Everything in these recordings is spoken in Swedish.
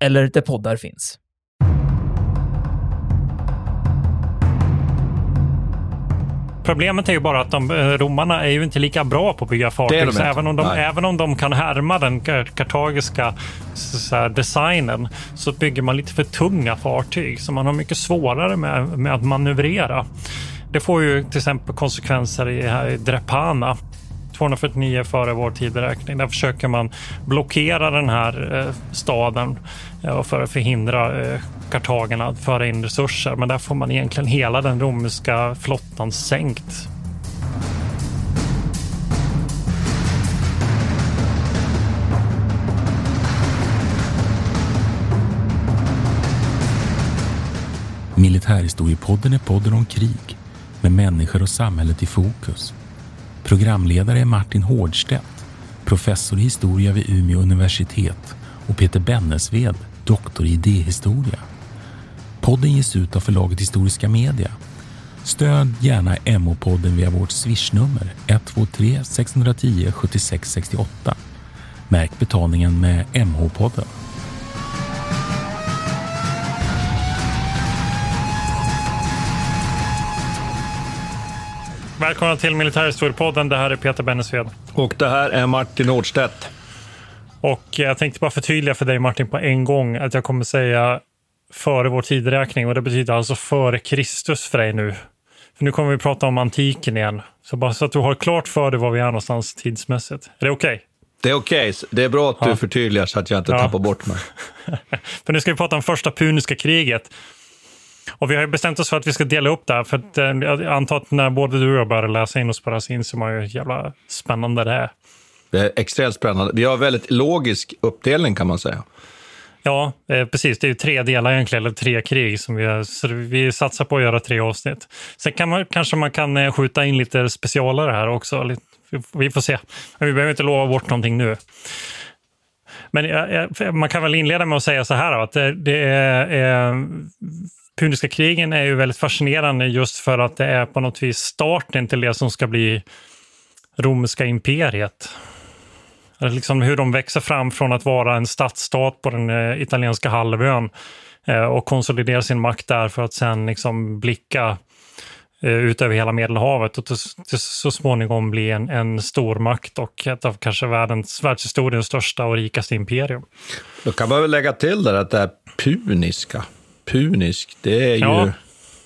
eller där poddar finns. Problemet är ju bara att de, eh, romarna är ju inte lika bra på att bygga fartyg. så även, om de, Nej. även om de kan härma den kar- kartagiska så, designen så bygger man lite för tunga fartyg. Så man har mycket svårare med, med att manövrera. Det får ju till exempel konsekvenser i, här i Drepana. 249 före vår tideräkning. Där försöker man blockera den här eh, staden för att förhindra eh, kartagerna att föra in resurser. Men där får man egentligen hela den romerska flottan sänkt. Militärhistoriepodden är podden om krig med människor och samhället i fokus. Programledare är Martin Hårdstedt, professor i historia vid Umeå universitet och Peter Bennesved, doktor i idéhistoria. Podden ges ut av förlaget Historiska Media. Stöd gärna MH-podden via vårt swishnummer 123 610 76 68. Märk betalningen med MH-podden. Välkomna till Militärhistoriepodden. Det här är Peter Bennesved. Och det här är Martin Nordstedt. Och jag tänkte bara förtydliga för dig Martin på en gång att jag kommer säga före vår tideräkning och det betyder alltså före Kristus för dig nu. För nu kommer vi prata om antiken igen. Så bara så att du har klart för dig var vi är någonstans tidsmässigt. Är det okej? Det är okej. Det är bra att du Ja. förtydligar så att jag inte Ja. tappar bort mig. För nu ska vi prata om första puniska kriget. Och vi har bestämt oss för att vi ska dela upp det här. För att, eh, jag antar att när både du och jag börjar läsa in och spara in så man ju hur jävla spännande det är. Det är extremt spännande. Vi har väldigt logisk uppdelning kan man säga. Ja, eh, precis. Det är ju tre delar egentligen, eller tre krig. som vi, så vi satsar på att göra tre avsnitt. Sen kan man, kanske man kan eh, skjuta in lite specialare här också. Lite, vi- får se. Men vi behöver inte lova bort någonting nu. Men eh, eh man kan väl inleda med att säga så här då, att det, det är... Eh, Puniska krigen är ju väldigt fascinerande just för att det är på något vis starten till det som ska bli romerska imperiet. Eller liksom hur de växer fram från att vara en stadsstat på den eh, italienska halvön eh, och konsolidera sin makt där för att sen liksom blicka eh, ut över hela Medelhavet och så småningom bli en, en stormakt och ett av kanske världens, världshistoriens största och rikaste imperium. Då kan man väl lägga till där att det är puniska. Punisk, det är ju... Ja.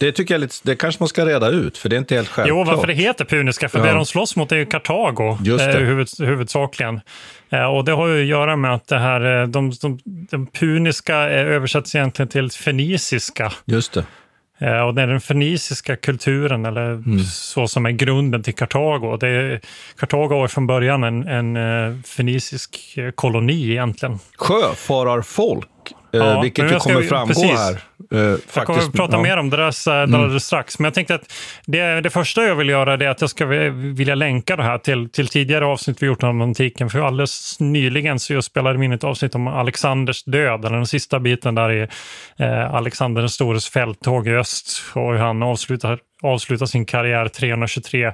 Det tycker jag lite, det kanske man ska reda ut, för det är inte helt självklart. Jo, varför det heter puniska? För Ja. det de slåss mot är ju Kartago Just det. eh, huvud, huvudsakligen. Eh, och det har ju att göra med att det här, eh, de, de, de puniska översätts egentligen till feniciska. Just det. Och det är den feniciska kulturen, eller Mm. så som är grunden till Kartago. Det är, Kartago var från början en, en fenicisk eh, koloni egentligen. Sjöfararfolk, Ja, vilket ju kommer framgå precis. här. Eh, Jag faktiskt, kommer att prata ja. Mm. mer om det där så- alldeles strax. Men jag tänkte att det, det första jag vill göra är att jag ska vilja länka det här till, till tidigare avsnitt vi gjort om antiken. För alldeles nyligen så jag spelade vi in ett avsnitt om Alexanders död, eller den sista biten där i eh, Alexander den stores fälttåg i öst och hur han avslutar, avslutar sin karriär 323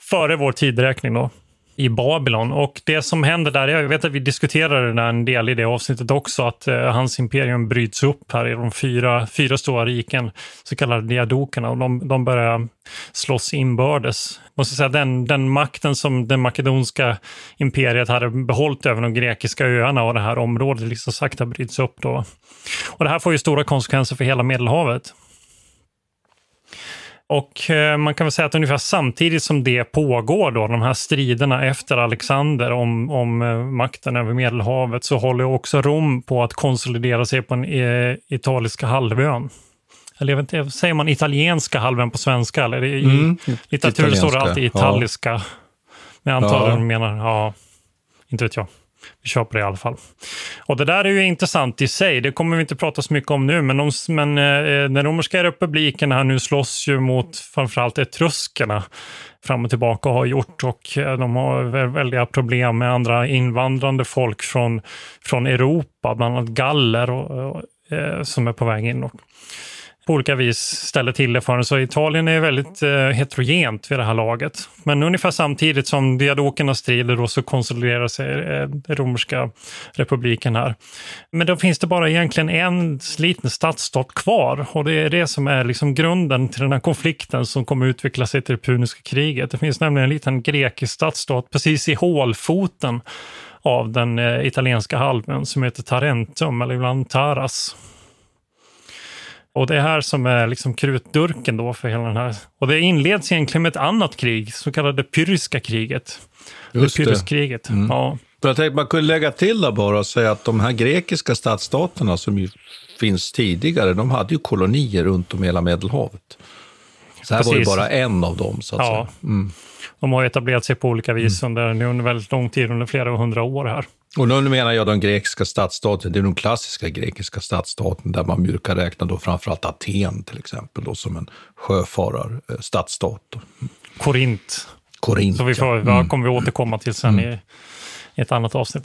före vår tideräkning då i Babylon. Och det som händer där, jag vet att vi diskuterade det en del i det avsnittet också, att eh, hans imperium bryts upp här i de fyra, fyra stora riken, så kallade diadokerna, och de, de börjar slåss inbördes. Måste säga, den, den makten som det makedonska imperiet hade behållit över de grekiska öarna och det här området liksom sakta bryts upp då. Och det här får ju stora konsekvenser för hela Medelhavet. Och eh, man kan väl säga att ungefär samtidigt som det pågår, då, de här striderna efter Alexander om, om eh, makten över Medelhavet, så håller också Rom på att konsolidera sig på den eh, italiska halvön. Eller jag vet inte, säger man italienska halvön på svenska? Eller i Mm, litteraturen står det italienska, alltid ja. italiska. Men jag antar Ja. att de menar, ja, inte vet jag. Vi kör på det i alla fall. Och det där är ju intressant i sig. Det kommer vi inte prata så mycket om nu, men, de, men eh, eh, den romerska republiken här nu slåss ju mot framförallt etruskerna fram och tillbaka har gjort och eh, de har väldiga problem med andra invandrande folk från, från Europa, bland annat galler och, och, eh, som är på väg in. Och, på olika vis ställer till det för en. Så Italien är väldigt eh, heterogent vid det här laget. Men ungefär samtidigt som diadokerna strider då så konsoliderar sig eh, romerska republiken här. Men då finns det bara egentligen en liten stadsstat kvar och det är det som är liksom grunden till den här konflikten som kommer utveckla sig till det puniska kriget. Det finns nämligen en liten grekisk stadsstat precis i hålfoten av den eh, italienska halvön som heter Tarentum, eller ibland Taras. Och det är här som är liksom krutdurken då för hela den här. Och det inleds egentligen med ett annat krig, så kallade Pyrrhiska kriget. Just det. Pyrrhiskriget. Mm. Ja. Jag tänkte man kunde lägga till där bara och säga att de här grekiska stadsstaterna som ju finns tidigare, de hade ju kolonier runt om hela Medelhavet. Så här Precis. var ju bara en av dem, så att ja. säga. Mm. De har etablerat sig på olika vis mm. under, under väldigt lång tid, under flera hundra år här. Och nu menar jag de grekiska stadsstaterna, det är de klassiska grekiska stadsstaterna där man brukar räkna då framförallt Aten till exempel då som en sjöfararstadsstat. Korint. Korint, Så vi får, mm. kommer vi återkomma till sen mm. i, i ett annat avsnitt.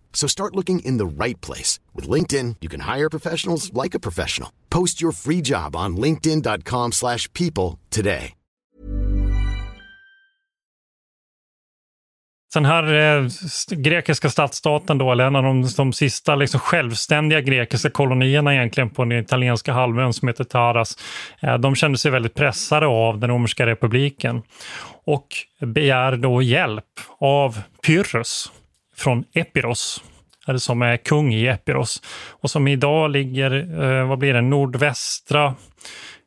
So start looking in the right place. With LinkedIn, you can hire professionals like a professional. Post your free job on linkedin.com slash people today. Den här eh, grekiska stadsstaten då, eller en av de, de sista liksom, självständiga grekiska kolonierna egentligen på den italienska halvön som heter Taras, eh, de kände sig väldigt pressade av den romerska republiken och begär då hjälp av Pyrrhus från Epiros, eller som är kung i Epiros och som idag ligger, eh, vad blir det, nordvästra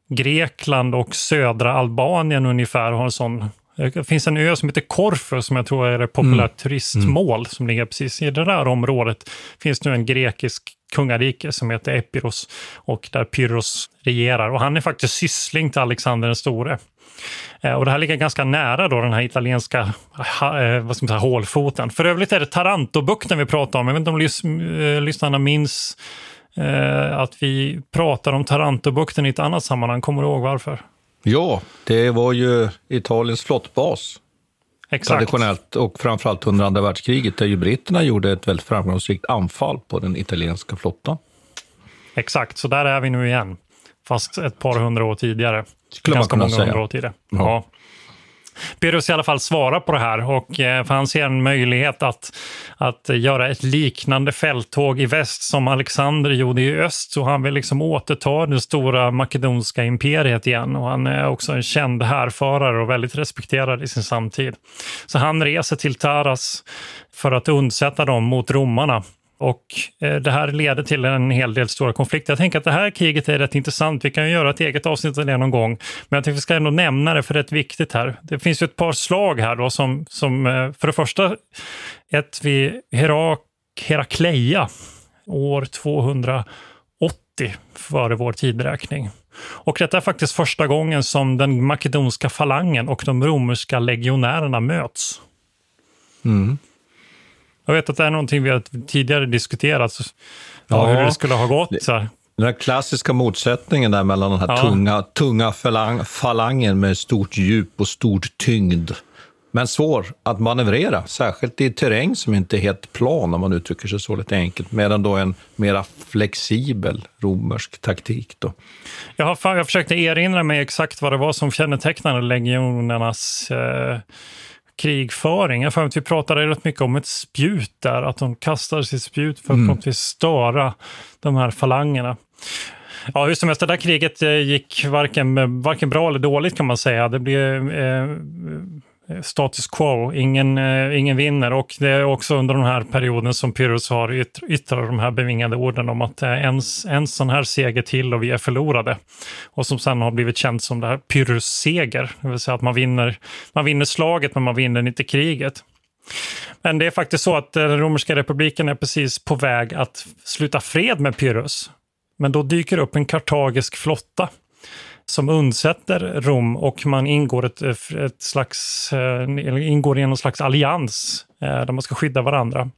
Grekland och södra Albanien ungefär har en sån det finns en ö som heter Korfu som jag tror är ett populärt mm. turistmål mm. som ligger precis i det där området. finns nu en grekisk kungarike som heter Epiros och där Pyrrhos regerar. Och han är faktiskt syssling till Alexander den store. Eh, och det här ligger ganska nära då den här italienska eh, vad ska man säga, hålfoten. För övrigt är det Tarantobukten vi pratar om. Jag vet inte om lys eh, lyssnarna minns att vi pratar om Tarantobukten i ett annat sammanhang. Kommer du ihåg varför? Ja, det var ju Italiens flottbas. Exakt. Traditionellt och framförallt under andra världskriget där ju britterna gjorde ett väldigt framgångsrikt anfall på den italienska flottan. Exakt, så där är vi nu igen. Fast ett par hundra år tidigare. Skulle Ganska man kunna många säga. År tidigare. Ja. ja. Pyrrhus i alla fall svarar på det här och eh, för han ser en möjlighet att, att göra ett liknande fälttåg i väst som Alexander gjorde i öst. Så han vill liksom återta det stora makedonska imperiet igen och han är också en känd härförare och väldigt respekterad i sin samtid. Så han reser till Taras för att undsätta dem mot romarna och eh, det här leder till en hel del stora konflikter. Jag tänker att det här kriget är rätt intressant. Vi kan ju göra ett eget avsnitt av det någon gång. Men jag tycker vi ska ändå nämna det för det är rätt viktigt här. Det finns ju ett par slag här då som, som eh, för det första ett vid Herak Herakleia år 280 före vår tidräkning. Och detta är faktiskt första gången som den makedonska falangen och de romerska legionärerna möts. Mm. Jag vet att det är någonting vi har tidigare diskuterat, ja, hur det skulle ha gått. Så här. Den klassiska motsättningen där mellan den här ja. tunga, tunga falang, falangen med stort djup och stor tyngd. Men svår att manövrera, särskilt i terräng som inte är helt plan, om man uttrycker sig så lite enkelt, medan då en mera flexibel romersk taktik. Då. Jag, har, jag försökte erinra mig exakt vad det var som kännetecknade legionernas eh, krigföring. Jag får att vi pratade rätt mycket om ett spjut där, att de kastade sitt spjut för att mm. störa de här falangerna. Ja, hur som helst, det där kriget eh, gick varken, varken bra eller dåligt kan man säga. Det blev eh, Eh, status quo, ingen, eh, ingen vinner. Och det är också under den här perioden som Pyrrhus har ytt, yttrat de här bevingade orden om att eh, en, en sån här seger till och vi är förlorade. Och som sen har blivit känt som det här Pyrrhus seger, det vill säga att man vinner, man vinner slaget men man vinner inte kriget. Men det är faktiskt så att den romerska republiken är precis på väg att sluta fred med Pyrrhus. Men då dyker upp en kartagisk flotta som undsätter Rom och man ingår, ett, eh, ett slags, eh, ingår i någon slags allians eh, där man ska skydda varandra.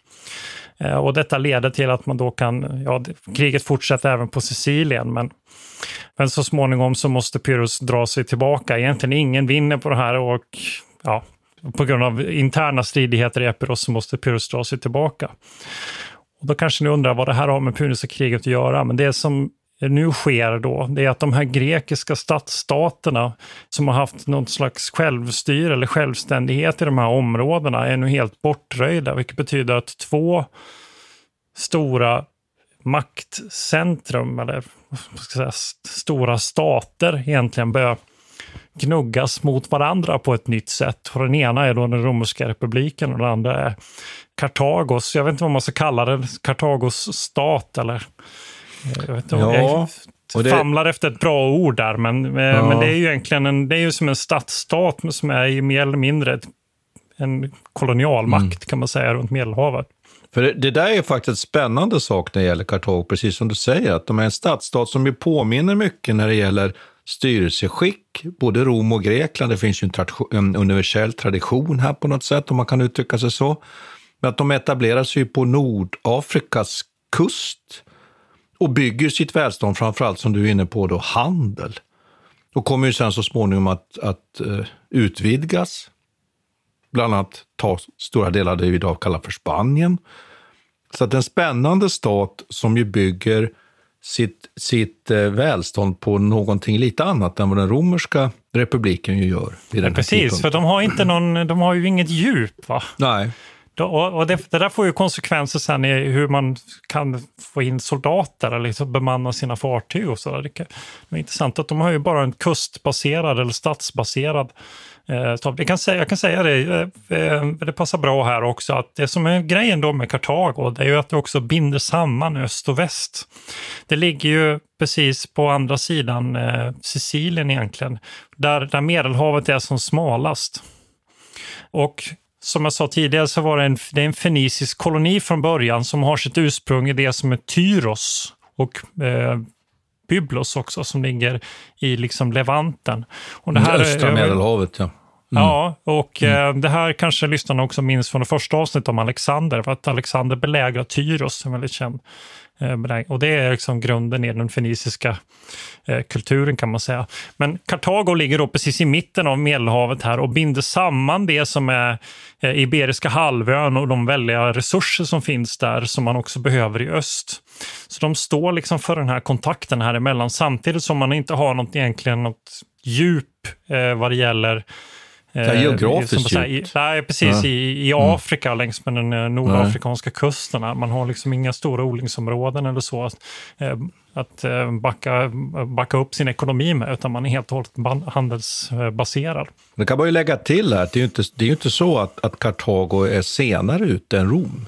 Eh, och detta leder till att man då kan, ja, kriget fortsätter även på Sicilien, men, men så småningom så måste Pyrrhus dra sig tillbaka. Egentligen ingen vinner på det här och ja, på grund av interna stridigheter i Epiros så måste Pyrrhus dra sig tillbaka. Och då kanske ni undrar vad det här har med Puniska kriget att göra, men det som nu sker då, det är att de här grekiska stadsstaterna som har haft något slags självstyre eller självständighet i de här områdena är nu helt bortröjda, vilket betyder att två stora maktcentrum, eller säga, stora stater egentligen börjar gnuggas mot varandra på ett nytt sätt. Och den ena är då den romerska republiken och den andra är Kartagos. Jag vet inte vad man ska kalla det, Kartagos stat eller jag vet inte, ja, jag det... famlar efter ett bra ord där, men, eh, ja. men det är ju egentligen en, det är ju som en stadsstat som är mer eller mindre en kolonialmakt mm. kan man säga runt Medelhavet. För det, det, där är faktiskt en spännande sak när det gäller Kartago, precis som du säger, att de är en stadsstat som ju påminner mycket när det gäller styrelseskick, både Rom och Grekland. Det finns ju en, en universell tradition här på något sätt, om man kan uttrycka sig så. Men att de etablerar sig på Nordafrikas kust och bygger sitt välstånd framförallt, som du är inne på, då, handel. Och kommer ju sen så småningom att, att uh, utvidgas. Bland annat ta stora delar av det vi idag kallar för Spanien. Så att en spännande stat som ju bygger sitt, sitt eh, välstånd på någonting lite annat än vad den romerska republiken ju gör. Vid den ja, precis, för de har, inte någon, de har ju inget djup. Va? Nej. Och det, det, där får ju konsekvenser sen i hur man kan få in soldater eller liksom bemanna sina fartyg och så. där. det är intressant att de har ju bara en kustbaserad eller stadsbaserad eh, jag kan, säga, jag kan säga det, eh, eh, det passar bra här också, att det som är grejen då med Kartago, det är ju att det också binder samman öst och väst. Det ligger ju precis på andra sidan eh, Sicilien egentligen, där, där Medelhavet är som smalast. Och som jag sa tidigare så var det en, det en fenicisk koloni från början som har sitt ursprung i det som är Tyros och eh, Byblos också som ligger i liksom Levanten. Och det här Östra Medelhavet, ja. Mm. Ja, och mm. eh, det här kanske lyssnarna också minns från det första avsnittet om Alexander, för att Alexander belägrar Tyros, en väldigt känd Eh, och det är liksom grunden i den feniciska eh, kulturen kan man säga. Men Kartago ligger då precis i mitten av Medelhavet här och binder samman det som är eh, Iberiska halvön och de väldiga resurser som finns där som man också behöver i öst. Så de står liksom för den här kontakten här emellan samtidigt som man inte har något egentligen något djup eh, vad det gäller Ja, geografiskt djupt. Nej, precis. Ja. I, I mm. Afrika mm. längs med den eh, nordafrikanska Nej. kusten. Man har liksom inga stora odlingsområden eller så att, eh, att eh, backa, backa upp sin ekonomi med, utan man är helt och hållet handelsbaserad. Det kan man ju lägga till här, det är ju inte, det är inte så att, att Kartago är senare ute än Rom.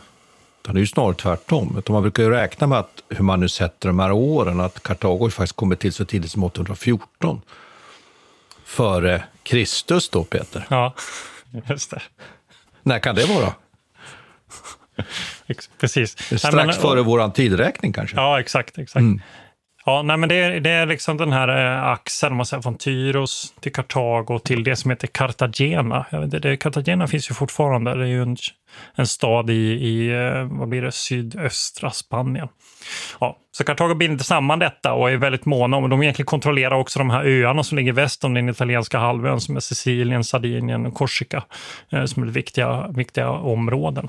Det är ju snarare tvärtom. Utan man brukar ju räkna med att, hur man nu sätter de här åren, att Kartago faktiskt kommer till så tidigt som 814 före Kristus då, Peter. Ja, just det. När kan det vara? Precis. Strax Nej, men, före vår tidräkning kanske? Ja, exakt. exakt. Mm. Ja, nej, men det, är, det är liksom den här eh, axeln, man säger, från Tyros till Kartago till det som heter Cartagena. Det, det, Cartagena finns ju fortfarande. Det är ju en, en stad i, i eh, vad blir det, sydöstra Spanien. Ja, så Kartago binder samman detta och är väldigt måna om, de egentligen kontrollerar också de här öarna som ligger väst om den italienska halvön som är Sicilien, Sardinien och Korsika, eh, som är viktiga, viktiga områden.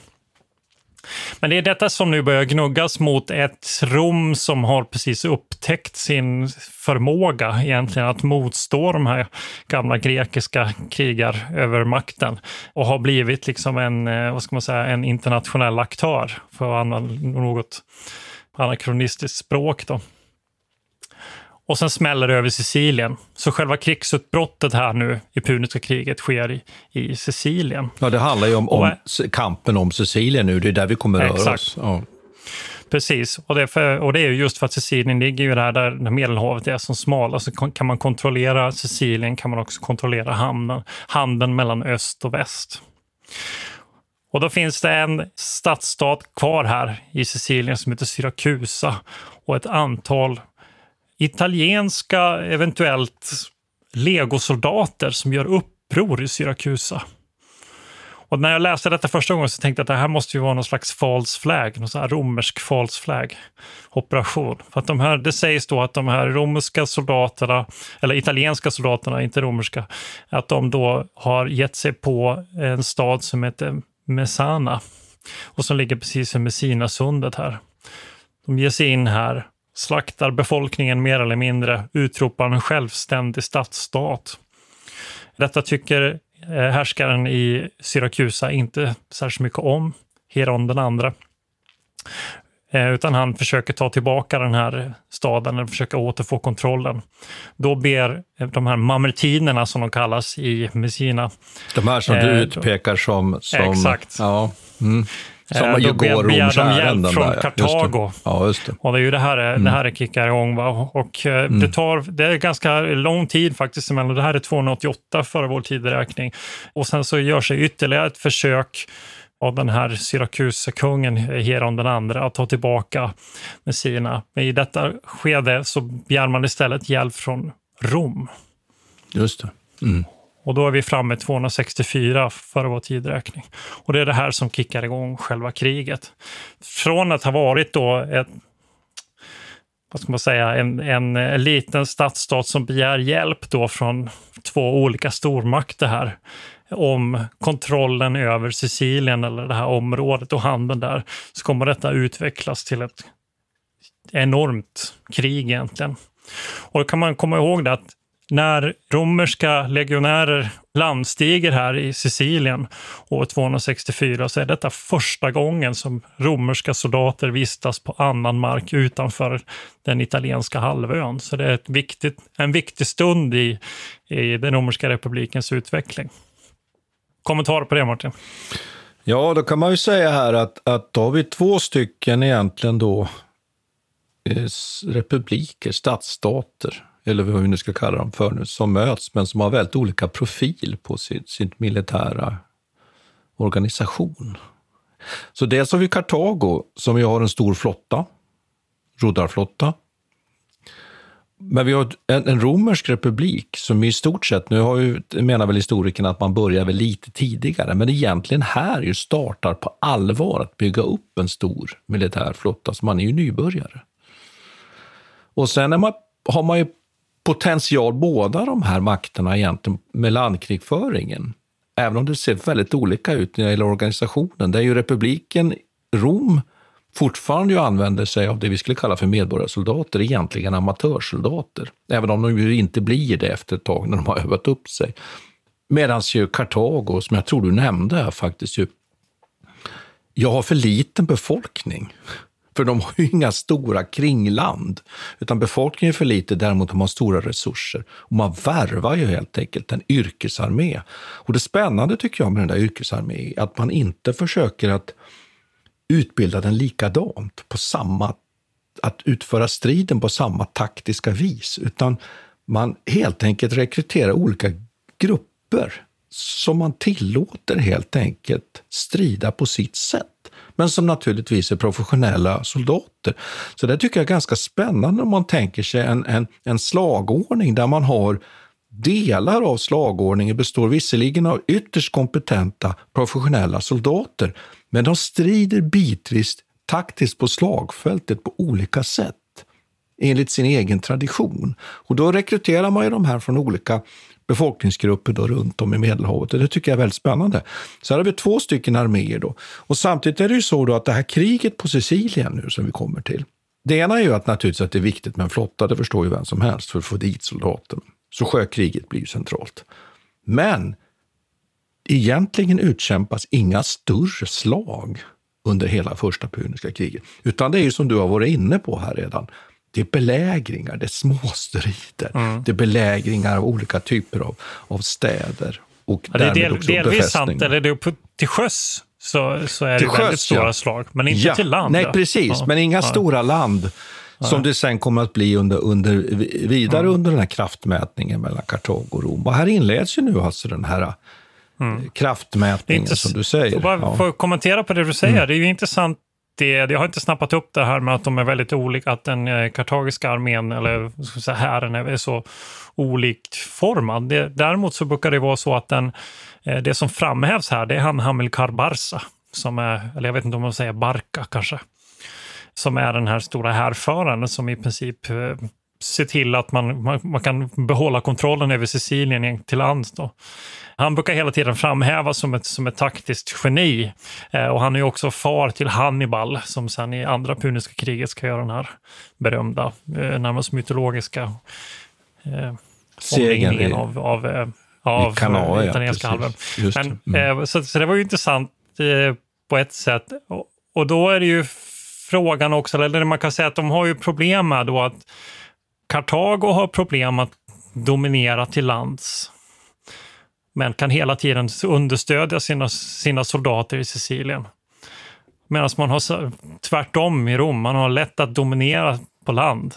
Men det är detta som nu börjar gnuggas mot ett Rom som har precis upptäckt sin förmåga egentligen att motstå de här gamla grekiska krigarövermakten och har blivit liksom en, eh, vad ska man säga, en internationell aktör, för att använda något anakronistiskt språk. Då. Och sen smäller det över Sicilien. Så själva krigsutbrottet här nu i Puniska kriget sker i, i Sicilien. Ja, det handlar ju om, om kampen om Sicilien nu. Det är där vi kommer röra exakt. oss. Ja. Precis, och det, för, och det är just för att Sicilien ligger ju där, där Medelhavet är som smalast. Så kan man kontrollera Sicilien kan man också kontrollera hamnen, handeln mellan öst och väst. Och då finns det en stadsstat kvar här i Sicilien som heter Syrakusa och ett antal italienska, eventuellt legosoldater som gör uppror i Syrakusa. Och när jag läste detta första gången så tänkte jag att det här måste ju vara någon slags false flag, någon sån här romersk false flag operation. För att de här, det sägs då att de här romerska soldaterna, eller italienska soldaterna, inte romerska, att de då har gett sig på en stad som heter Messana och som ligger precis vid Messinasundet här. De ger sig in här slaktar befolkningen mer eller mindre, utropar en självständig stadsstat. Detta tycker eh, härskaren i Syrakusa inte särskilt mycket om, Heron den andra. Eh, utan han försöker ta tillbaka den här staden, eller försöka återfå kontrollen. Då ber de här mamertinerna, som de kallas i Messina. De här som du eh, utpekar som... som exakt. Ja, mm. Som eh, då går hjälp från där, Kartago. Just ja, just det. Och det är ju det här mm. det här kickar igång. Va? Och eh, mm. det, tar, det är ganska lång tid faktiskt emellan. Det här är 288 före vår tideräkning. Och sen så gör sig ytterligare ett försök av den här Syrakusekungen, Heron den andra, att ta tillbaka Messina. Men i detta skede så begär man istället hjälp från Rom. Just det. Mm. Och då är vi framme 264 före vår tidräkning. Och det är det här som kickar igång själva kriget. Från att ha varit då ett vad ska man säga, en, en eh, liten stadsstat som begär hjälp då från två olika stormakter här om kontrollen över Sicilien eller det här området och handeln där, så kommer detta utvecklas till ett enormt krig egentligen. Och då kan man komma ihåg det att när romerska legionärer landstiger här i Sicilien år 264 så är detta första gången som romerska soldater vistas på annan mark utanför den italienska halvön. Så det är ett viktigt, en viktig stund i, i den romerska republikens utveckling. Kommentar på det Martin? Ja, då kan man ju säga här att, att då har vi två stycken egentligen då eh, republiker, stadsstater eller vad vi nu ska kalla dem för nu, som möts, men som har väldigt olika profil på sin, sin militära organisation. Så dels har vi Kartago, som ju har en stor flotta, roddarflotta. Men vi har en, en romersk republik som i stort sett, nu har ju, menar väl historikerna att man börjar väl lite tidigare, men egentligen här ju startar på allvar att bygga upp en stor militär flotta, så man är ju nybörjare. Och sen är man, har man ju potential båda de här makterna egentligen med landkrigföringen. Även om det ser väldigt olika ut när det gäller organisationen. Där ju republiken Rom fortfarande ju använder sig av det vi skulle kalla för medborgarsoldater, egentligen amatörsoldater. Även om de ju inte blir det efter ett tag när de har övat upp sig. Medan ju Kartago, som jag tror du nämnde här faktiskt, ju, jag har för liten befolkning. För de har ju inga stora kringland, utan befolkningen är för lite, däremot de har stora resurser. Och man värvar ju helt enkelt en yrkesarmé. Och det spännande tycker jag med den där yrkesarmén är att man inte försöker att utbilda den likadant, på samma, att utföra striden på samma taktiska vis, utan man helt enkelt rekryterar olika grupper som man tillåter helt enkelt strida på sitt sätt men som naturligtvis är professionella soldater. Så det tycker jag är ganska spännande om man tänker sig en, en, en slagordning där man har Delar av slagordningen består visserligen av ytterst kompetenta professionella soldater, men de strider bitvis taktiskt på slagfältet på olika sätt enligt sin egen tradition. Och då rekryterar man ju de här från olika befolkningsgrupper då runt om i Medelhavet. Och det tycker jag är väldigt spännande. Så här har vi två stycken arméer då. Och samtidigt är det ju så då att det här kriget på Sicilien nu som vi kommer till. Det ena är ju att naturligtvis att det är viktigt med en flotta, det förstår ju vem som helst, för att få dit soldater. Så sjökriget blir ju centralt. Men egentligen utkämpas inga större slag under hela första puniska kriget. Utan det är ju som du har varit inne på här redan. Det är belägringar, det är småstrider, mm. det är belägringar av olika typer av, av städer. Och ja, det är del, delvis sant, eller det är på, till sjöss så, så är till det sjöss, väldigt stora ja. slag, men inte ja. till land. Nej, precis, ja. men inga stora land som det sen kommer att bli under, under, vidare mm. under den här kraftmätningen mellan Kartago och Rom. Och här inleds ju nu alltså den här mm. kraftmätningen som du säger. Bara ja. för att kommentera på det du säger, mm. det är ju intressant det, jag har inte snappat upp det här med att de är väldigt olika, att den eh, kartagiska armén, eller så hären, är så olikt formad. Det, däremot så brukar det vara så att den, eh, det som framhävs här, det är han Hamilkar Barsa, som är, eller jag vet inte om man säger Barka kanske, som är den här stora härföraren som i princip eh, ser till att man, man, man, kan behålla kontrollen över Sicilien till lands. Då. Han brukar hela tiden framhävas som ett, som ett taktiskt geni. Eh, och han är också far till Hannibal som sen i andra puniska kriget ska göra den här berömda, eh, närmast mytologiska eh, omringningen av, av, eh, av Kanae, italienska ja, halvön. Men, mm. eh, så, så, det var ju intressant eh, på ett sätt. Och, och då är det ju frågan också, eller man kan säga att de har ju problem med då att Kartago har problem att dominera till lands men kan hela tiden understödja sina, sina soldater i Sicilien. Medan man har tvärtom i Rom, man har lätt att dominera på land.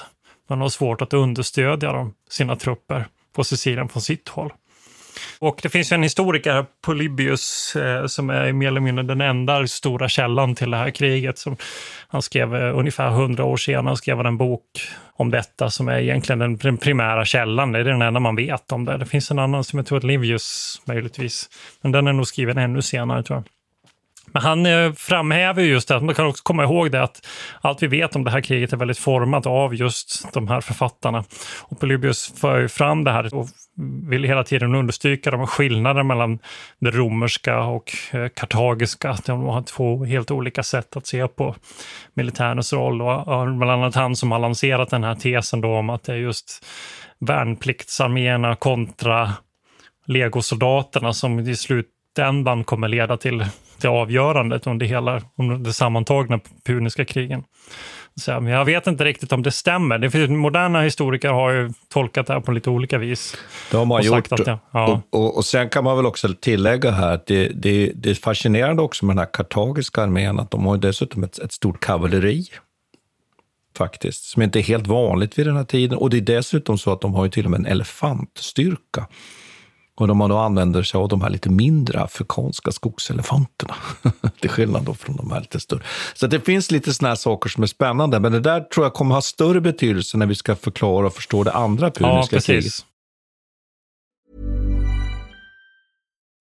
Man har svårt att understödja dem, sina trupper på Sicilien från sitt håll. Och det finns en historiker, Polybius, eh, som är mer eller mindre den enda stora källan till det här kriget. Som han skrev eh, ungefär hundra år senare, skrev han en bok om detta som är egentligen den, den primära källan. Det är den enda man vet om det. Det finns en annan som jag tror att Livius möjligtvis, men den är nog skriven ännu senare tror jag. Men han eh, framhäver just det, att man kan också komma ihåg det att allt vi vet om det här kriget är väldigt format av just de här författarna. Och Polybius för fram det här och vill hela tiden understryka de skillnader mellan det romerska och eh, kartagiska, kartagiska. De har två helt olika sätt att se på militärens roll. Och bland annat han som har lanserat den här tesen då om att det är just värnpliktsarméerna kontra legosoldaterna som i slutändan kommer leda till det avgörandet under hela om det sammantagna puniska krigen. Så jag vet inte riktigt om det stämmer. Det finns, moderna historiker har ju tolkat det här på lite olika vis. Det har man gjort. Att, ja. och, och, och, sen kan man väl också tillägga här att det, det, det är fascinerande också med den här kartagiska armén att de har dessutom ett, ett stort kavalleri faktiskt, som inte är helt vanligt vid den här tiden. Och det är dessutom så att de har ju till och med en elefantstyrka och de man då använder sig av de här lite mindre afrikanska skogselefanterna. Till skillnad då från de här lite större. Så det finns lite såna här saker som är spännande. Men det där tror jag kommer ha större betydelse när vi ska förklara och förstå det andra puniska ja, kriget.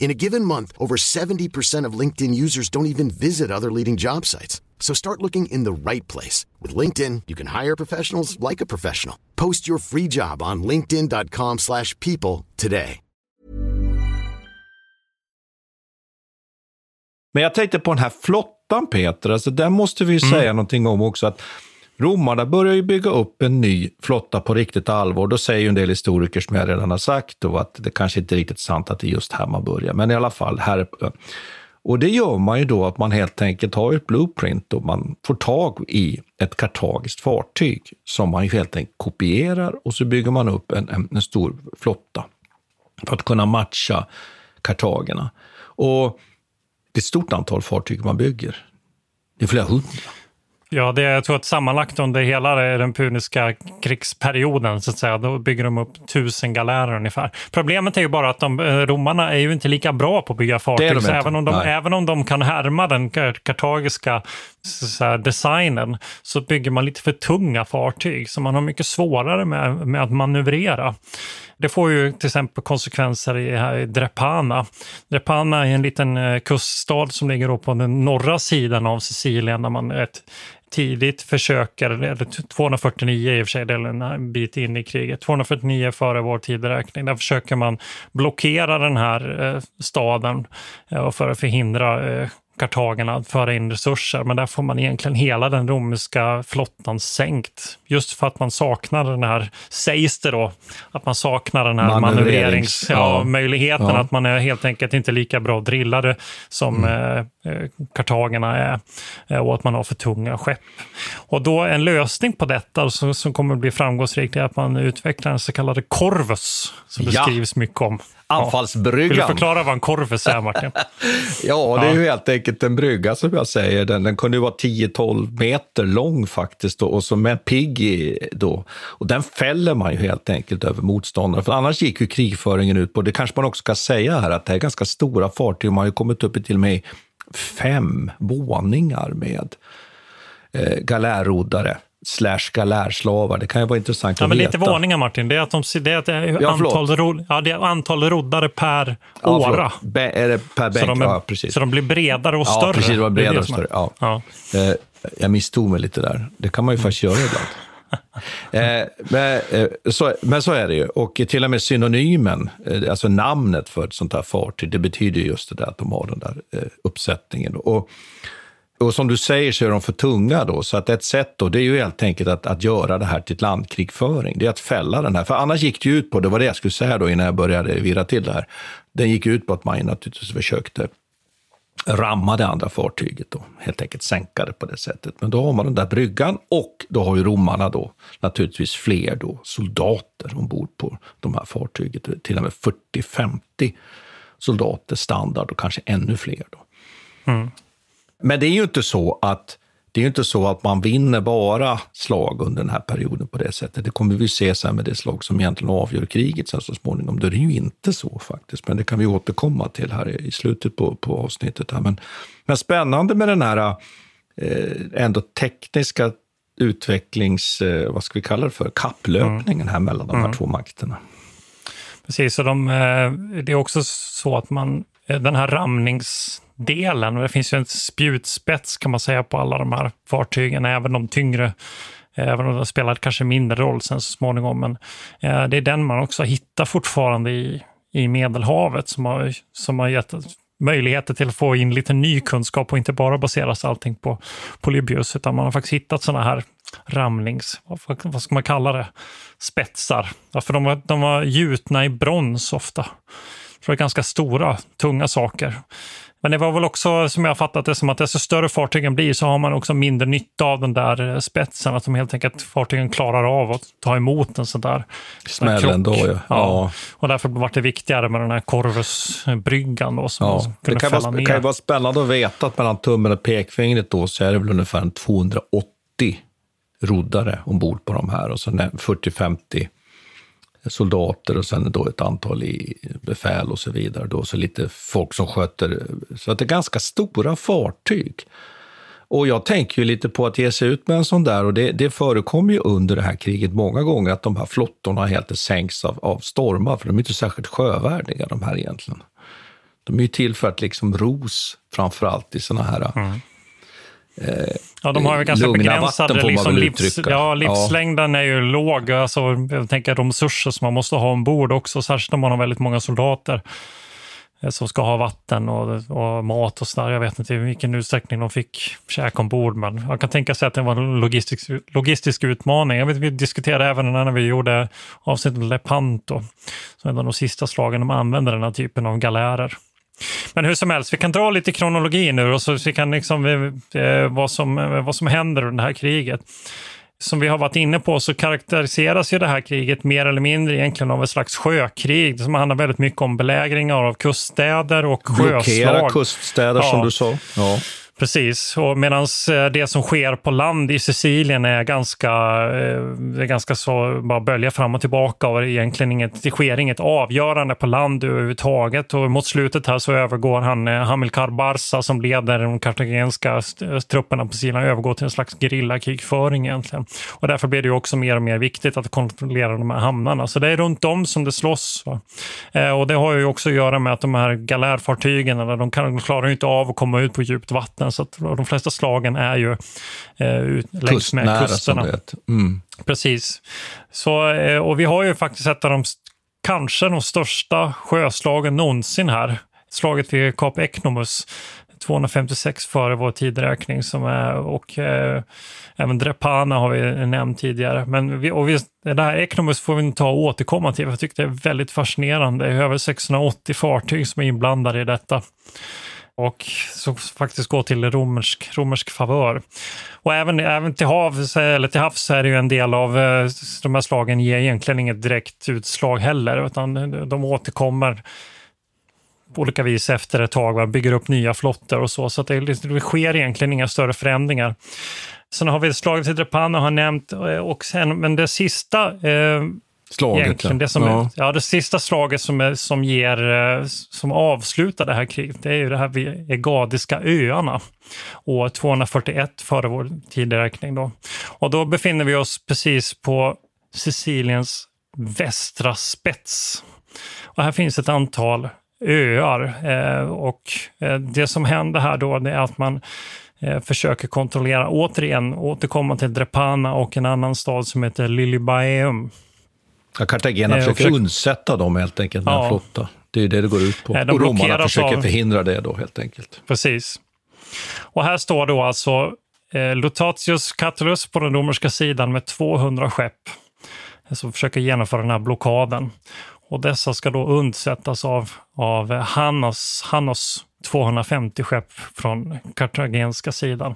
In a given month, over 70% of LinkedIn users don't even visit other leading job sites. So start looking in the right place. With LinkedIn, you can hire professionals like a professional. Post your free job on linkedin.com slash people today. Men jag tänkte på den här flottan, Peter. Alltså, där måste vi Mm. säga någonting om också. att Romarna börjar ju bygga upp en ny flotta på riktigt allvar. Då säger ju en del historiker, som jag redan har sagt, då, att det kanske inte är riktigt sant att det är just här man börjar. Men i alla fall, här och det gör man ju då att man helt enkelt har ett blueprint och man får tag i ett kartagiskt fartyg som man ju helt enkelt kopierar och så bygger man upp en, en, en stor flotta för att kunna matcha kartagerna. Och det är ett stort antal fartyg man bygger. Det är flera hundra. Ja, det är, jag tror att sammanlagt under hela den puniska krigsperioden så att säga, då bygger de upp tusen galärer ungefär. Problemet är ju bara att de, eh, romarna är ju inte lika bra på att bygga fartyg. de även, om de, Nej. även om de kan härma den kar- kartagiska så designen så bygger man lite för tunga fartyg. Så man har mycket svårare med, med att manövrera. Det får ju till exempel konsekvenser i, här i Drepana. Drepana är en liten eh, kuststad som ligger på den norra sidan av Sicilien där man ett tidigt försöker, eller 249 i och för sig, det är en bit in i kriget, 249 före vår tideräkning, där försöker man blockera den här eh, staden eh, för att förhindra eh, kartagerna att föra in resurser. Men där får man egentligen hela den romerska flottan sänkt. Just för att man saknar den här, sägs det då, att man saknar den här Manövrerings- manövreringsmöjligheten. ja. Ja, att man är helt enkelt inte lika bra drillade som eh, eh, kartagerna är eh, och att man har för tunga skepp. Och då en lösning på detta som, som kommer att bli framgångsrikt är att man utvecklar den så kallade Corvus som det Ja. skrivs mycket om. Anfallsbryggan. Vill du förklara vad en Corvus är, Martin? Ja, det är ju helt enkelt en brygga som jag säger. Den, den kunde ju vara 10-12 meter lång faktiskt då, och så med pigg i då. Och den fäller man ju helt enkelt över motståndare. För annars gick ju krigföringen ut på, det kanske man också ska säga här, att det är ganska stora fartyg. Man har ju kommit upp i till och med fem våningar med eh, galärroddare slash galärslavar. Det kan ju vara intressant Ja, att men veta. lite varningar Martin. Det är att, de, det är Ja, antal, ro, ja, det är antal roddare per Ja, åra. Be- är det per Så bänk? de, är, ja, precis. så de blir bredare och Ja, större. precis. Det var är bredare och större. Ja. Ja. Eh, jag misstog mig lite där. Det kan man ju faktiskt göra ibland. Eh, men, eh, så, men så är det ju. Och till och med synonymen, eh, alltså namnet för ett sånt här fartyg, det betyder just det där att de har den där eh, uppsättningen. Och, och som du säger så är de för tunga då, så att ett sätt då, det är ju helt enkelt att, att göra det här till ett landkrigföring. Det är att fälla den här, för annars gick det ju ut på, det var det jag skulle säga då innan jag började virra till det här, den gick ut på att man naturligtvis försökte ramma det andra fartyget och helt enkelt sänka det på det sättet. Men då har man den där bryggan och då har ju romarna då naturligtvis fler då soldater ombord på de här fartyget. Till och med 40-50 soldater standard och kanske ännu fler. Då. Mm. Men det är ju inte så att det är inte så att man vinner bara slag under den här perioden på det sättet. Det kommer vi se sen med det slag som egentligen avgör kriget sen så småningom. Då är det ju inte så faktiskt, men det kan vi återkomma till här i slutet på, på avsnittet. Här. Men, men spännande med den här eh, ändå tekniska utvecklings, eh, vad ska vi kalla det för, kapplöpningen här mellan de här Mm. två makterna. Precis, och de, eh, det är också så att man, Eh, den här ramningsdelen, det finns ju en spjutspets kan man säga på alla de här fartygen, även de tyngre, eh, även om det spelar kanske mindre roll sen så småningom. Men eh, det är den man också hittar fortfarande i, i Medelhavet som har, som har gett möjligheter till att få in lite ny kunskap och inte bara baseras allting på Polybius, utan man har faktiskt hittat sådana här ramlings, vad, vad ska man kalla det, spetsar. Ja, för de var, de var gjutna i brons ofta. Är ganska stora, tunga saker. Men det var väl också, som jag fattat det, som att desto större fartygen blir så har man också mindre nytta av den där spetsen. Att de helt enkelt, fartygen klarar av att ta emot en sån där smäll ändå. Ja. ja. Och därför var det viktigare med den här Corvus-bryggan då, som ja. kunde det kan vara, ner. Kan ju vara spännande att veta att mellan tummen och pekfingret då så är det väl ungefär 280 roddare ombord på de här och så 40-50 soldater och sen då ett antal i befäl och så vidare. Då, så lite folk som sköter, så att det är ganska stora fartyg. Och jag tänker ju lite på att ge sig ut med en sån där och det, det förekommer ju under det här kriget många gånger att de här flottorna helt sänks av, av stormar, för de är inte särskilt sjövärdiga de här egentligen. De är ju till för att liksom ros, framför allt i såna här mm. Eh, ja, de har ju ganska begränsade liksom, livs, ja, livslängden ja. är ju låg. Alltså, jag tänker de resurser som man måste ha ombord också, särskilt om man har väldigt många soldater eh, som ska ha vatten och, och mat och sådär. Jag vet inte i vilken utsträckning de fick käka ombord, men jag kan tänka sig att det var en logistisk, logistisk utmaning. Jag vet, vi diskuterade även när vi gjorde avsnittet Lepanto, som är en av de sista slagen de använde den här typen av galärer. Men hur som helst, vi kan dra lite kronologi nu och så vi kan liksom, eh, vad, som, eh, vad som händer under det här kriget. Som vi har varit inne på så karaktäriseras ju det här kriget mer eller mindre egentligen av ett slags sjökrig som handlar väldigt mycket om belägringar av kuststäder och sjöslag. Blockera kuststäder ja. som du sa. Ja. Precis, och medan eh, det som sker på land i Sicilien är ganska, eh, är ganska så, bara bölja fram och tillbaka och egentligen inget, det sker inget avgörande på land överhuvudtaget. Och mot slutet här så övergår han, eh, Hamilcar Barca som leder de kartagenska trupperna på sidan, övergår till en slags gerillakrigföring egentligen. Och därför blir det också mer och mer viktigt att kontrollera de här hamnarna. Så det är runt om som det slåss. Och det har ju också att göra med att de här galärfartygen, de, kan, de klarar inte av att komma ut på djupt vatten så att de flesta slagen är ju eh, längs med kusterna. Mm. Precis. Så, eh, och vi har ju faktiskt ett av de kanske de största sjöslagen någonsin här. Slaget vid Kap Eknomus 256 före vår tidräkning som är, och eh, även Drepana har vi nämnt tidigare. Men vi, och vi, det här Eknomus får vi ta och återkomma till. Jag tycker det är väldigt fascinerande. Det är över 680 fartyg som är inblandade i detta och som faktiskt gå till romersk, romersk favör. Och även, även till, havs, eller till havs är det ju en del av eh, de här slagen ger egentligen inget direkt utslag heller, utan de återkommer på olika vis efter ett tag, va? bygger upp nya flottor och så. Så det, det sker egentligen inga större förändringar. Sen har vi slaget till Drepana har nämnt, eh, och sen, men det sista eh, Slaget, Egentligen. Det, som ja. Är, ja, det sista slaget som, är, som, ger, eh, som avslutar det här kriget, det är ju det här vid Egadiska öarna år 241 före vår tideräkning. Då. Och då befinner vi oss precis på Siciliens västra spets. Och här finns ett antal öar eh, och eh, det som händer här då är att man försöker kontrollera, återigen återkomma till Drepana och en annan stad som heter Lilybaeum Ja, Cartagena eh, försöker försök... undsätta dem helt enkelt med ja. en flotta. Det är det det går ut på. De och romarna försöker av... förhindra det då helt enkelt. Precis. Och här står då alltså eh, Lutatius Catulus på den romerska sidan med 200 skepp som försöker genomföra den här blockaden. Och dessa ska då undsättas av, av Hannos, Hannos 250 skepp från kartagenska sidan.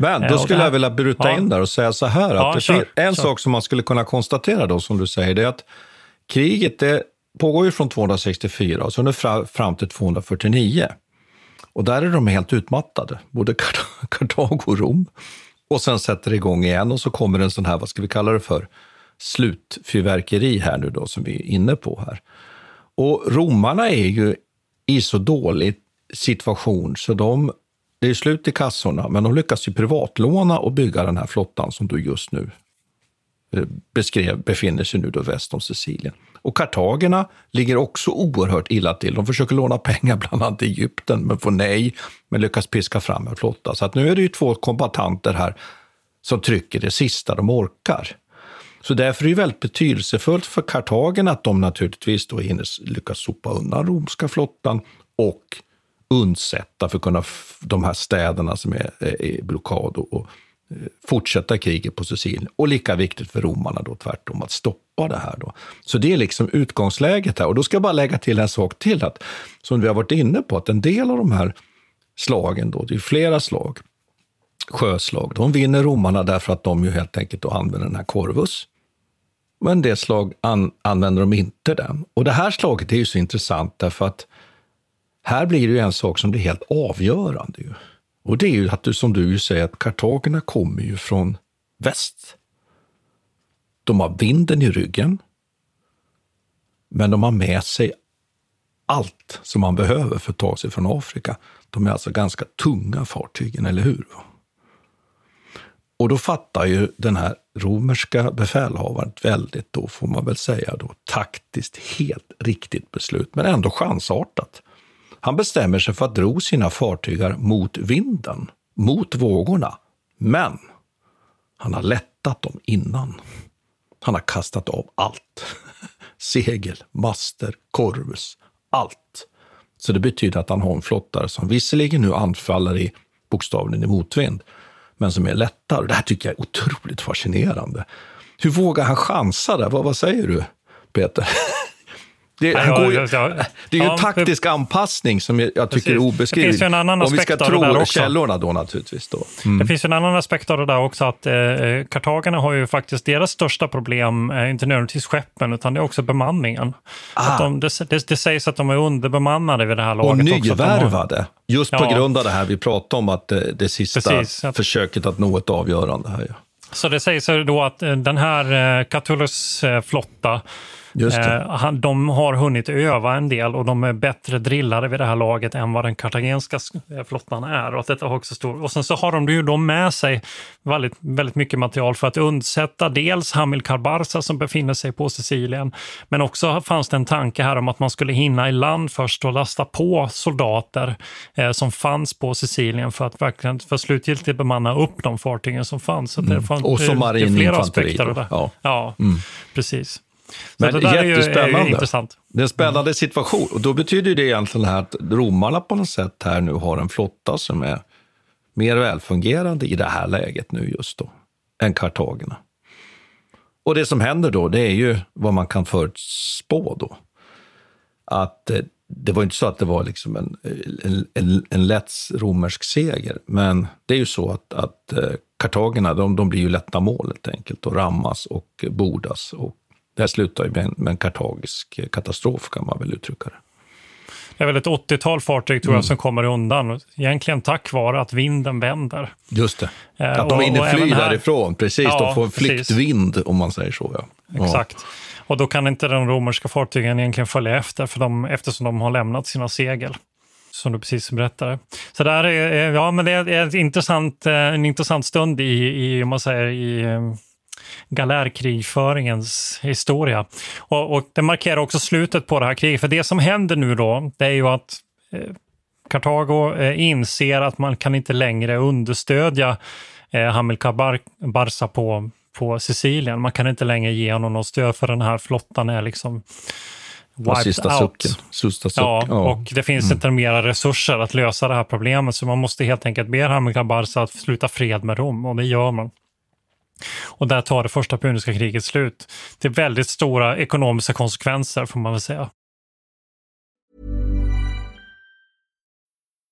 Men då skulle jag vilja bryta ja. in där och säga så här, att ja, kör, en kör. sak som man skulle kunna konstatera då, som du säger, det är att kriget det pågår ju från 264 och så nu fram till 249. Och där är de helt utmattade, både Kartago och Rom. Och sen sätter det igång igen och så kommer en sån här, vad ska vi kalla det för, slutfyrverkeri här nu då, som vi är inne på här. Och romarna är ju i så dålig situation så de det är slut i kassorna, men de lyckas ju privatlåna och bygga den här flottan som du just nu eh, beskrev befinner sig nu då väst om Sicilien. Och kartagerna ligger också oerhört illa till. De försöker låna pengar bland annat i Egypten, men får nej, men lyckas piska fram en flotta. Så att nu är det ju två kombatanter här som trycker det sista de orkar. Så därför är det väldigt betydelsefullt för kartagerna att de naturligtvis då hinner lyckas sopa undan romska flottan och undsätta för att kunna de här städerna som är, i blockad och, eh, fortsätta kriget på Sicilien. Och lika viktigt för romarna då tvärtom, att stoppa det här. Då. Så det är liksom utgångsläget här. Och då ska jag bara lägga till en sak till, att, som vi har varit inne på, att en del av de här slagen, då, det är flera slag, sjöslag, de vinner romarna därför att de ju helt enkelt då använder den här korvus. Men en del slag an, använder de inte den. Och det här slaget är ju så intressant därför att här blir det ju en sak som blir helt avgörande. Ju. Och det är ju att du, som du säger, att kartagerna kommer ju från väst. De har vinden i ryggen. Men de har med sig allt som man behöver för att ta sig från Afrika. De är alltså ganska tunga fartygen, eller hur? Och då fattar ju den här romerska befälhavaren väldigt, då får man väl säga, då, taktiskt helt riktigt beslut, men ändå chansartat. Han bestämmer sig för att dro sina fartygar mot vinden, mot vågorna. Men han har lättat dem innan. Han har kastat av allt. Segel, master, korvus, allt. Så det betyder att han har en flottare som visserligen nu anfaller i bokstavligen i motvind, men som är lättare. Det här tycker jag är otroligt fascinerande. Hur vågar han chansa där? Vad, vad säger du, Peter? Det, ja, ju, ja, det är ju ja, taktisk anpassning som jag, jag tycker är obeskrivlig. Om vi ska tro källorna då naturligtvis. Då. Mm. Det finns en annan aspekt av det där också, att eh, kartagerna har ju faktiskt deras största problem, eh, inte nödvändigtvis skeppen, utan det är också bemanningen. Att de, det, det, det, sägs att de är underbemannade vid det här laget. Och nyvärvade, har, just på grund av det här vi pratade om, att det, det sista Precis, att, försöket att nå ett avgörande här. Ja. Så det sägs då att eh, den här eh, Catullus eh, flotta Eh, de har hunnit öva en del och de är bättre drillade vid det här laget än vad den kartagenska eh, flottan är. Och, att detta också stor. och sen så har de ju då med sig väldigt, väldigt mycket material för att undsätta dels Hamilcar Barca som befinner sig på Sicilien, men också fanns det en tanke här om att man skulle hinna i land först och lasta på soldater eh, som fanns på Sicilien för att verkligen för slutgiltigt bemanna upp de fartygen som fanns. Så mm. fanns och som marininfanteri. Ja, ja mm. precis. Men det där jättespännande. Är ju, intressant. Det är en spännande situation. Och då betyder det egentligen här att romarna på något sätt här nu har en flotta som är mer välfungerande i det här läget nu just då, än kartagerna. Och det som händer då, det är ju vad man kan förutspå då. Att eh, det var inte så att det var liksom en, en, en, en lätt romersk seger, men det är ju så att, att eh, kartagerna, de, de blir ju lätta mål helt enkelt och rammas och bordas och det här slutar ju med en, med en kartagisk katastrof, kan man väl uttrycka det. Det är väl ett 80-tal fartyg tror jag mm. som kommer undan, egentligen tack vare att vinden vänder. Just det, eh, att de hinner fly därifrån, precis. Ja, de får en flyktvind om man säger så. Ja. Exakt. Och då kan inte de romerska fartygen egentligen följa efter, för de, eftersom de har lämnat sina segel som du precis berättade. Så där är, ja, men det är ett intressant, eh, en intressant stund i, i, om man säger, i galärkrigföringens historia. Och, och, det markerar också slutet på det här kriget. För det som händer nu då, det är ju att eh, Kartago eh, inser att man kan inte längre understödja eh, Hamilcar Bar Barca på, på Sicilien. Man kan inte längre ge honom något stöd för den här flottan är liksom wiped sista out. Sista suck. Ja, och det finns mm. inte mera resurser att lösa det här problemet så man måste helt enkelt be Hamilcar Barca att sluta fred med Rom och det gör man. Och där tar det första puniska kriget slut. Det är väldigt stora ekonomiska konsekvenser får man väl säga.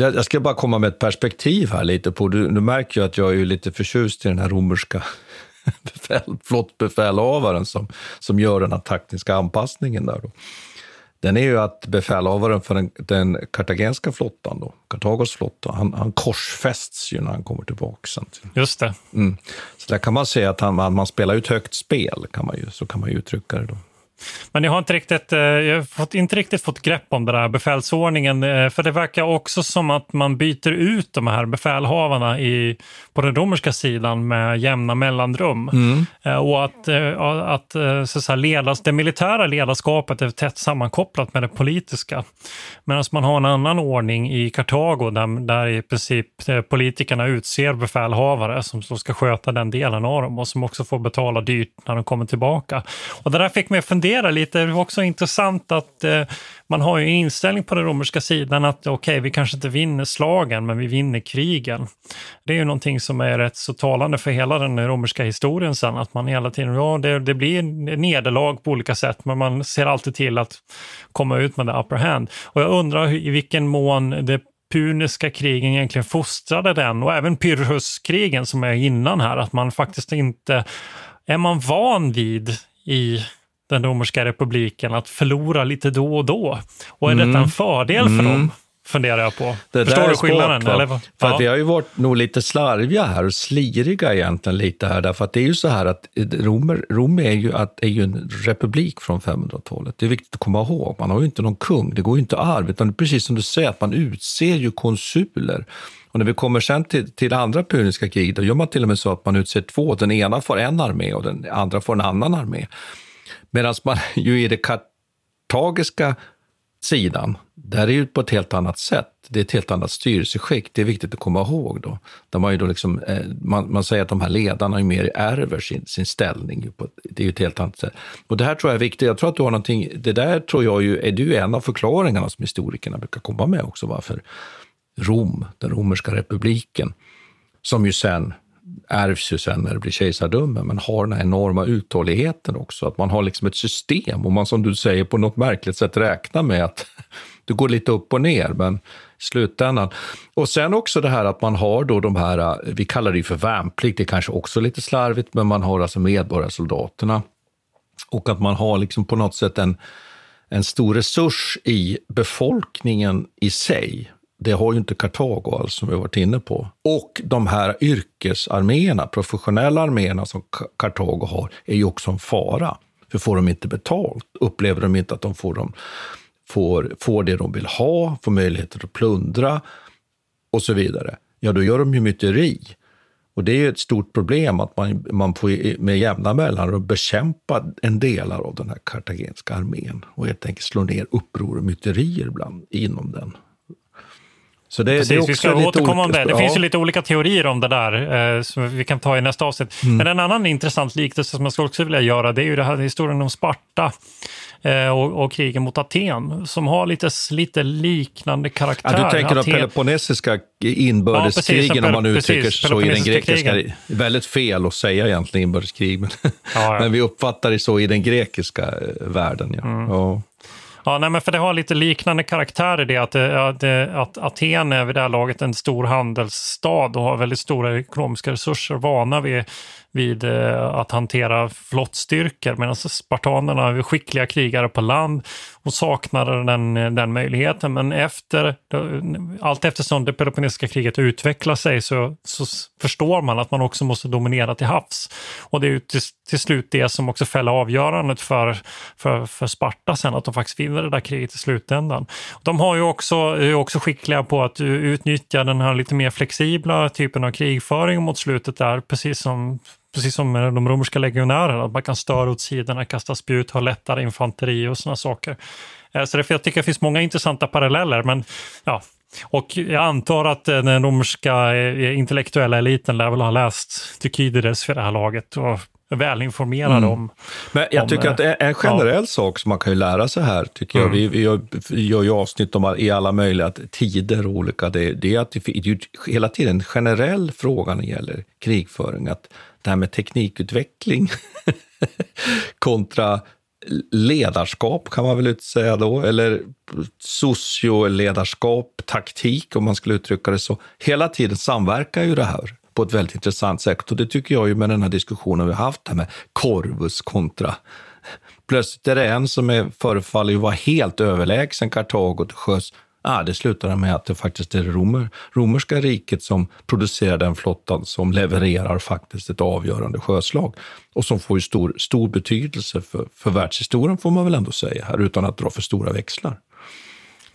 Jag ska bara komma med ett perspektiv här lite på, du, du märker ju att jag är lite förtjust i den här romerska befäl, flottbefälhavaren som, som gör den här taktiska anpassningen där. Då. Den är ju att befälhavaren för den, den kartagenska flottan, då, Kartagos flotta, han, han korsfästs ju när han kommer tillbaka. Sen. Just det. Mm. Så där kan man säga att han, man, man spelar ett högt spel, kan man ju, så kan man ju uttrycka det. Då. Men jag har inte riktigt, eh, jag har fått, inte riktigt fått grepp om den där befälsordningen. Eh, för det verkar också som att man byter ut de här befälhavarna i, på den romerska sidan med jämna mellanrum. Mm. Eh, och att, att så så ledas, det militära ledarskapet är tätt sammankopplat med det politiska. Medan man har en annan ordning i Kartago där, där i princip politikerna utser befälhavare som, som ska sköta den delen av dem och som också får betala dyrt när de kommer tillbaka. Och det där fick mig att fundera fundera lite. Det var också intressant att eh, man har ju en inställning på den romerska sidan att okej, okay, vi kanske inte vinner slagen, men vi vinner krigen. Det är ju någonting som är rätt så talande för hela den romerska historien sen, att man hela tiden, ja, det, det blir nederlag på olika sätt, men man ser alltid till att komma ut med the upper hand. Och jag undrar hur, i vilken mån det puniska krigen egentligen fostrade den och även Pyrrhuskrigen som är innan här, att man faktiskt inte är man van vid i den romerska republiken att förlora lite då och då. Och är mm. detta en fördel för mm. dem? Funderar jag på. Det Förstår du skillnaden? Sport, eller? För ja. vi har ju varit nog lite slarviga här och sliriga egentligen lite här. Därför att det är ju så här att Romer, Rom är ju, att, är ju en republik från 500-talet. Det är viktigt att komma ihåg. Man har ju inte någon kung, det går ju inte arv. Utan precis som du säger, att man utser ju konsuler. Och när vi kommer sen till, till andra puniska kriget, då gör man till och med så att man utser två. Den ena får en armé och den andra får en annan armé. Medan man ju i det kartagiska sidan, där är det ju på ett helt annat sätt. Det är ett helt annat styrelseskick. Det är viktigt att komma ihåg. Då. Där man, ju då liksom, eh, man, man säger att de här ledarna är mer ärver sin, sin ställning. På, det är ju ett helt annat sätt. Och det här tror jag är viktigt. Jag tror att du har någonting, det där tror jag ju, är du en av förklaringarna som historikerna brukar komma med också, varför Rom, den romerska republiken, som ju sen ärvs ju sen när det blir kejsardöme, men har den här enorma uthålligheten också. Att man har liksom ett system och man som du säger på något märkligt sätt räknar med att det går lite upp och ner, men i slutändan. Och sen också det här att man har då de här, vi kallar det ju för värnplikt, det är kanske också lite slarvigt, men man har alltså medborgarsoldaterna. Och att man har liksom på något sätt en, en stor resurs i befolkningen i sig det har ju inte Kartago alls, som vi varit inne på. Och de här yrkesarméerna, professionella arméerna som Kartago har, är ju också en fara. För får de inte betalt, upplever de inte att de får, dem, får, får det de vill ha, får möjligheter att plundra och så vidare, ja då gör de ju myteri. Och det är ett stort problem att man, man får med jämna mellanrum bekämpa en delar av den här kartagenska armén och helt enkelt slå ner uppror och myterier ibland inom den. Så det, Precis, det är också vi ska återkomma om det. Det ja. finns ju lite olika teorier om det där eh, som vi kan ta i nästa avsnitt. Mm. Men en annan intressant liknelse som jag skulle också vilja göra det är ju det här historien om Sparta eh, och, och krigen mot Aten som har lite, lite liknande karaktär. Ja, du tänker de peloponnesiska inbördeskrigen ja, om man uttrycker precis, så i den grekiska. Krigen. Väldigt fel att säga egentligen inbördeskrig, men, men vi uppfattar det så i den grekiska eh, världen. Ja. Mm. Ja, nej, men för det har lite liknande karaktär i det att, eh, att, att Aten är vid det här laget en stor handelsstad och har väldigt stora ekonomiska resurser, vana vid vid eh, att hantera flottstyrkor medan spartanerna är skickliga krigare på land och saknade den, den möjligheten. Men efter, allt eftersom det peloponnesiska kriget utvecklar sig så, så förstår man att man också måste dominera till havs. Och det är ju till, slut det som också fäller avgörandet för, för, för Sparta sen, att de faktiskt vinner det där kriget i slutändan. De har ju också, är också skickliga på att utnyttja den här lite mer flexibla typen av krigföring mot slutet där, precis som precis som med de romerska legionärerna, att man kan störa åt sidorna, kasta spjut, ha lättare infanteri och sådana saker. Eh, så därför jag tycker det finns många intressanta paralleller, men ja, och jag antar att eh, den romerska eh, intellektuella eliten lär väl ha läst Thukydides för det här laget och välinformerad mm. om... Men jag om, tycker att en generell ja. sak som man kan ju lära sig här, tycker jag, mm. vi, vi, gör, vi gör ju avsnitt om i alla möjliga tider och olika, det, det är att det är hela tiden en generell fråga när det gäller krigföring, att det här med teknikutveckling kontra ledarskap kan man väl säga då, eller socioledarskap, taktik om man skulle uttrycka det så. Hela tiden samverkar ju det här på ett väldigt intressant sätt. Och det tycker jag ju med den här diskussionen vi har haft här med Corvus kontra. Plötsligt är det en som är, förefaller ju vara helt överlägsen Kartago till sjöss. Ah, det slutar med att det faktiskt är det romer, romerska riket som producerar den flottan som levererar faktiskt ett avgörande sjöslag och som får ju stor, stor betydelse för, för världshistorien får man väl ändå säga här utan att dra för stora växlar.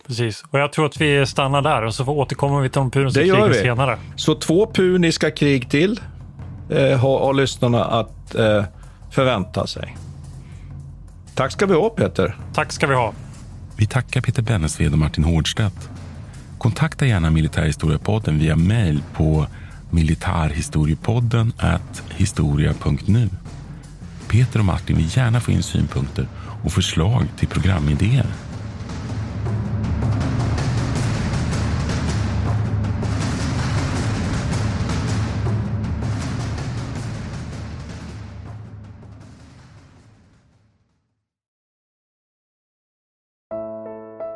Precis, och jag tror att vi stannar där och så återkommer vi till de puniska krigen senare. Så två puniska krig till eh, har, har lyssnarna att eh, förvänta sig. Tack ska vi ha Peter. Tack ska vi ha. Vi tackar Peter Bennesved och Martin Hårdstedt. Kontakta gärna Militärhistoriepodden via mejl på militarhistoriepodden historia.nu. Peter och Martin vill gärna få in synpunkter och förslag till programidéer.